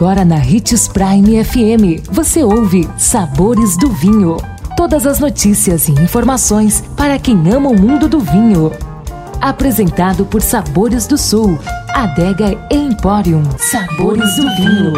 Agora na Ritz Prime FM, você ouve Sabores do Vinho. Todas as notícias e informações para quem ama o mundo do vinho. Apresentado por Sabores do Sul, Adega Emporium. Sabores do Vinho.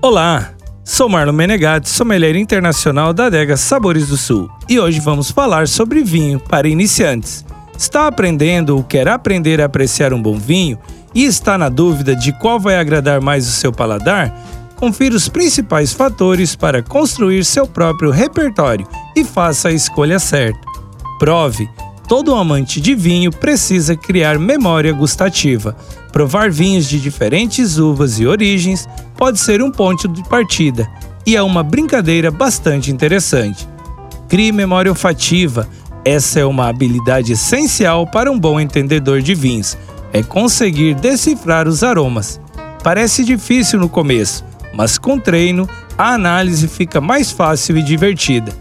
Olá, sou Marlon Menegatti, sommelier internacional da Adega Sabores do Sul. E hoje vamos falar sobre vinho para iniciantes. Está aprendendo ou quer aprender a apreciar um bom vinho e está na dúvida de qual vai agradar mais o seu paladar? Confira os principais fatores para construir seu próprio repertório e faça a escolha certa. Prove! Todo amante de vinho precisa criar memória gustativa. Provar vinhos de diferentes uvas e origens pode ser um ponto de partida e é uma brincadeira bastante interessante. Crie memória olfativa. Essa é uma habilidade essencial para um bom entendedor de vinhos. É conseguir decifrar os aromas. Parece difícil no começo, mas com treino, a análise fica mais fácil e divertida.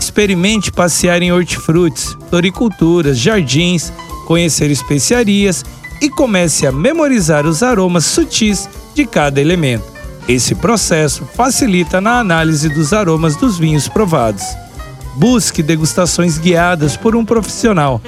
Experimente passear em hortifrutis, floriculturas, jardins, conhecer especiarias e comece a memorizar os aromas sutis de cada elemento. Esse processo facilita na análise dos aromas dos vinhos provados. Busque degustações guiadas por um profissional.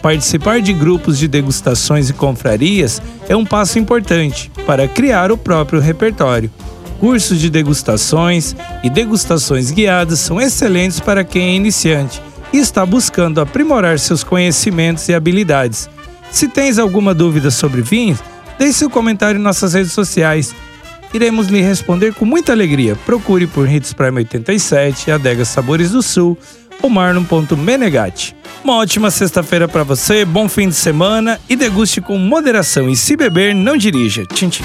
Participar de grupos de degustações e confrarias é um passo importante para criar o próprio repertório. Cursos de degustações e degustações guiadas são excelentes para quem é iniciante e está buscando aprimorar seus conhecimentos e habilidades. Se tens alguma dúvida sobre vinhos, deixe seu comentário em nossas redes sociais. Iremos lhe responder com muita alegria. Procure por Hits Prime 87, Adega Sabores do Sul ou Marlon.menegatti. Uma ótima sexta-feira para você, bom fim de semana e deguste com moderação. E se beber, não dirija. Tchim, tchim.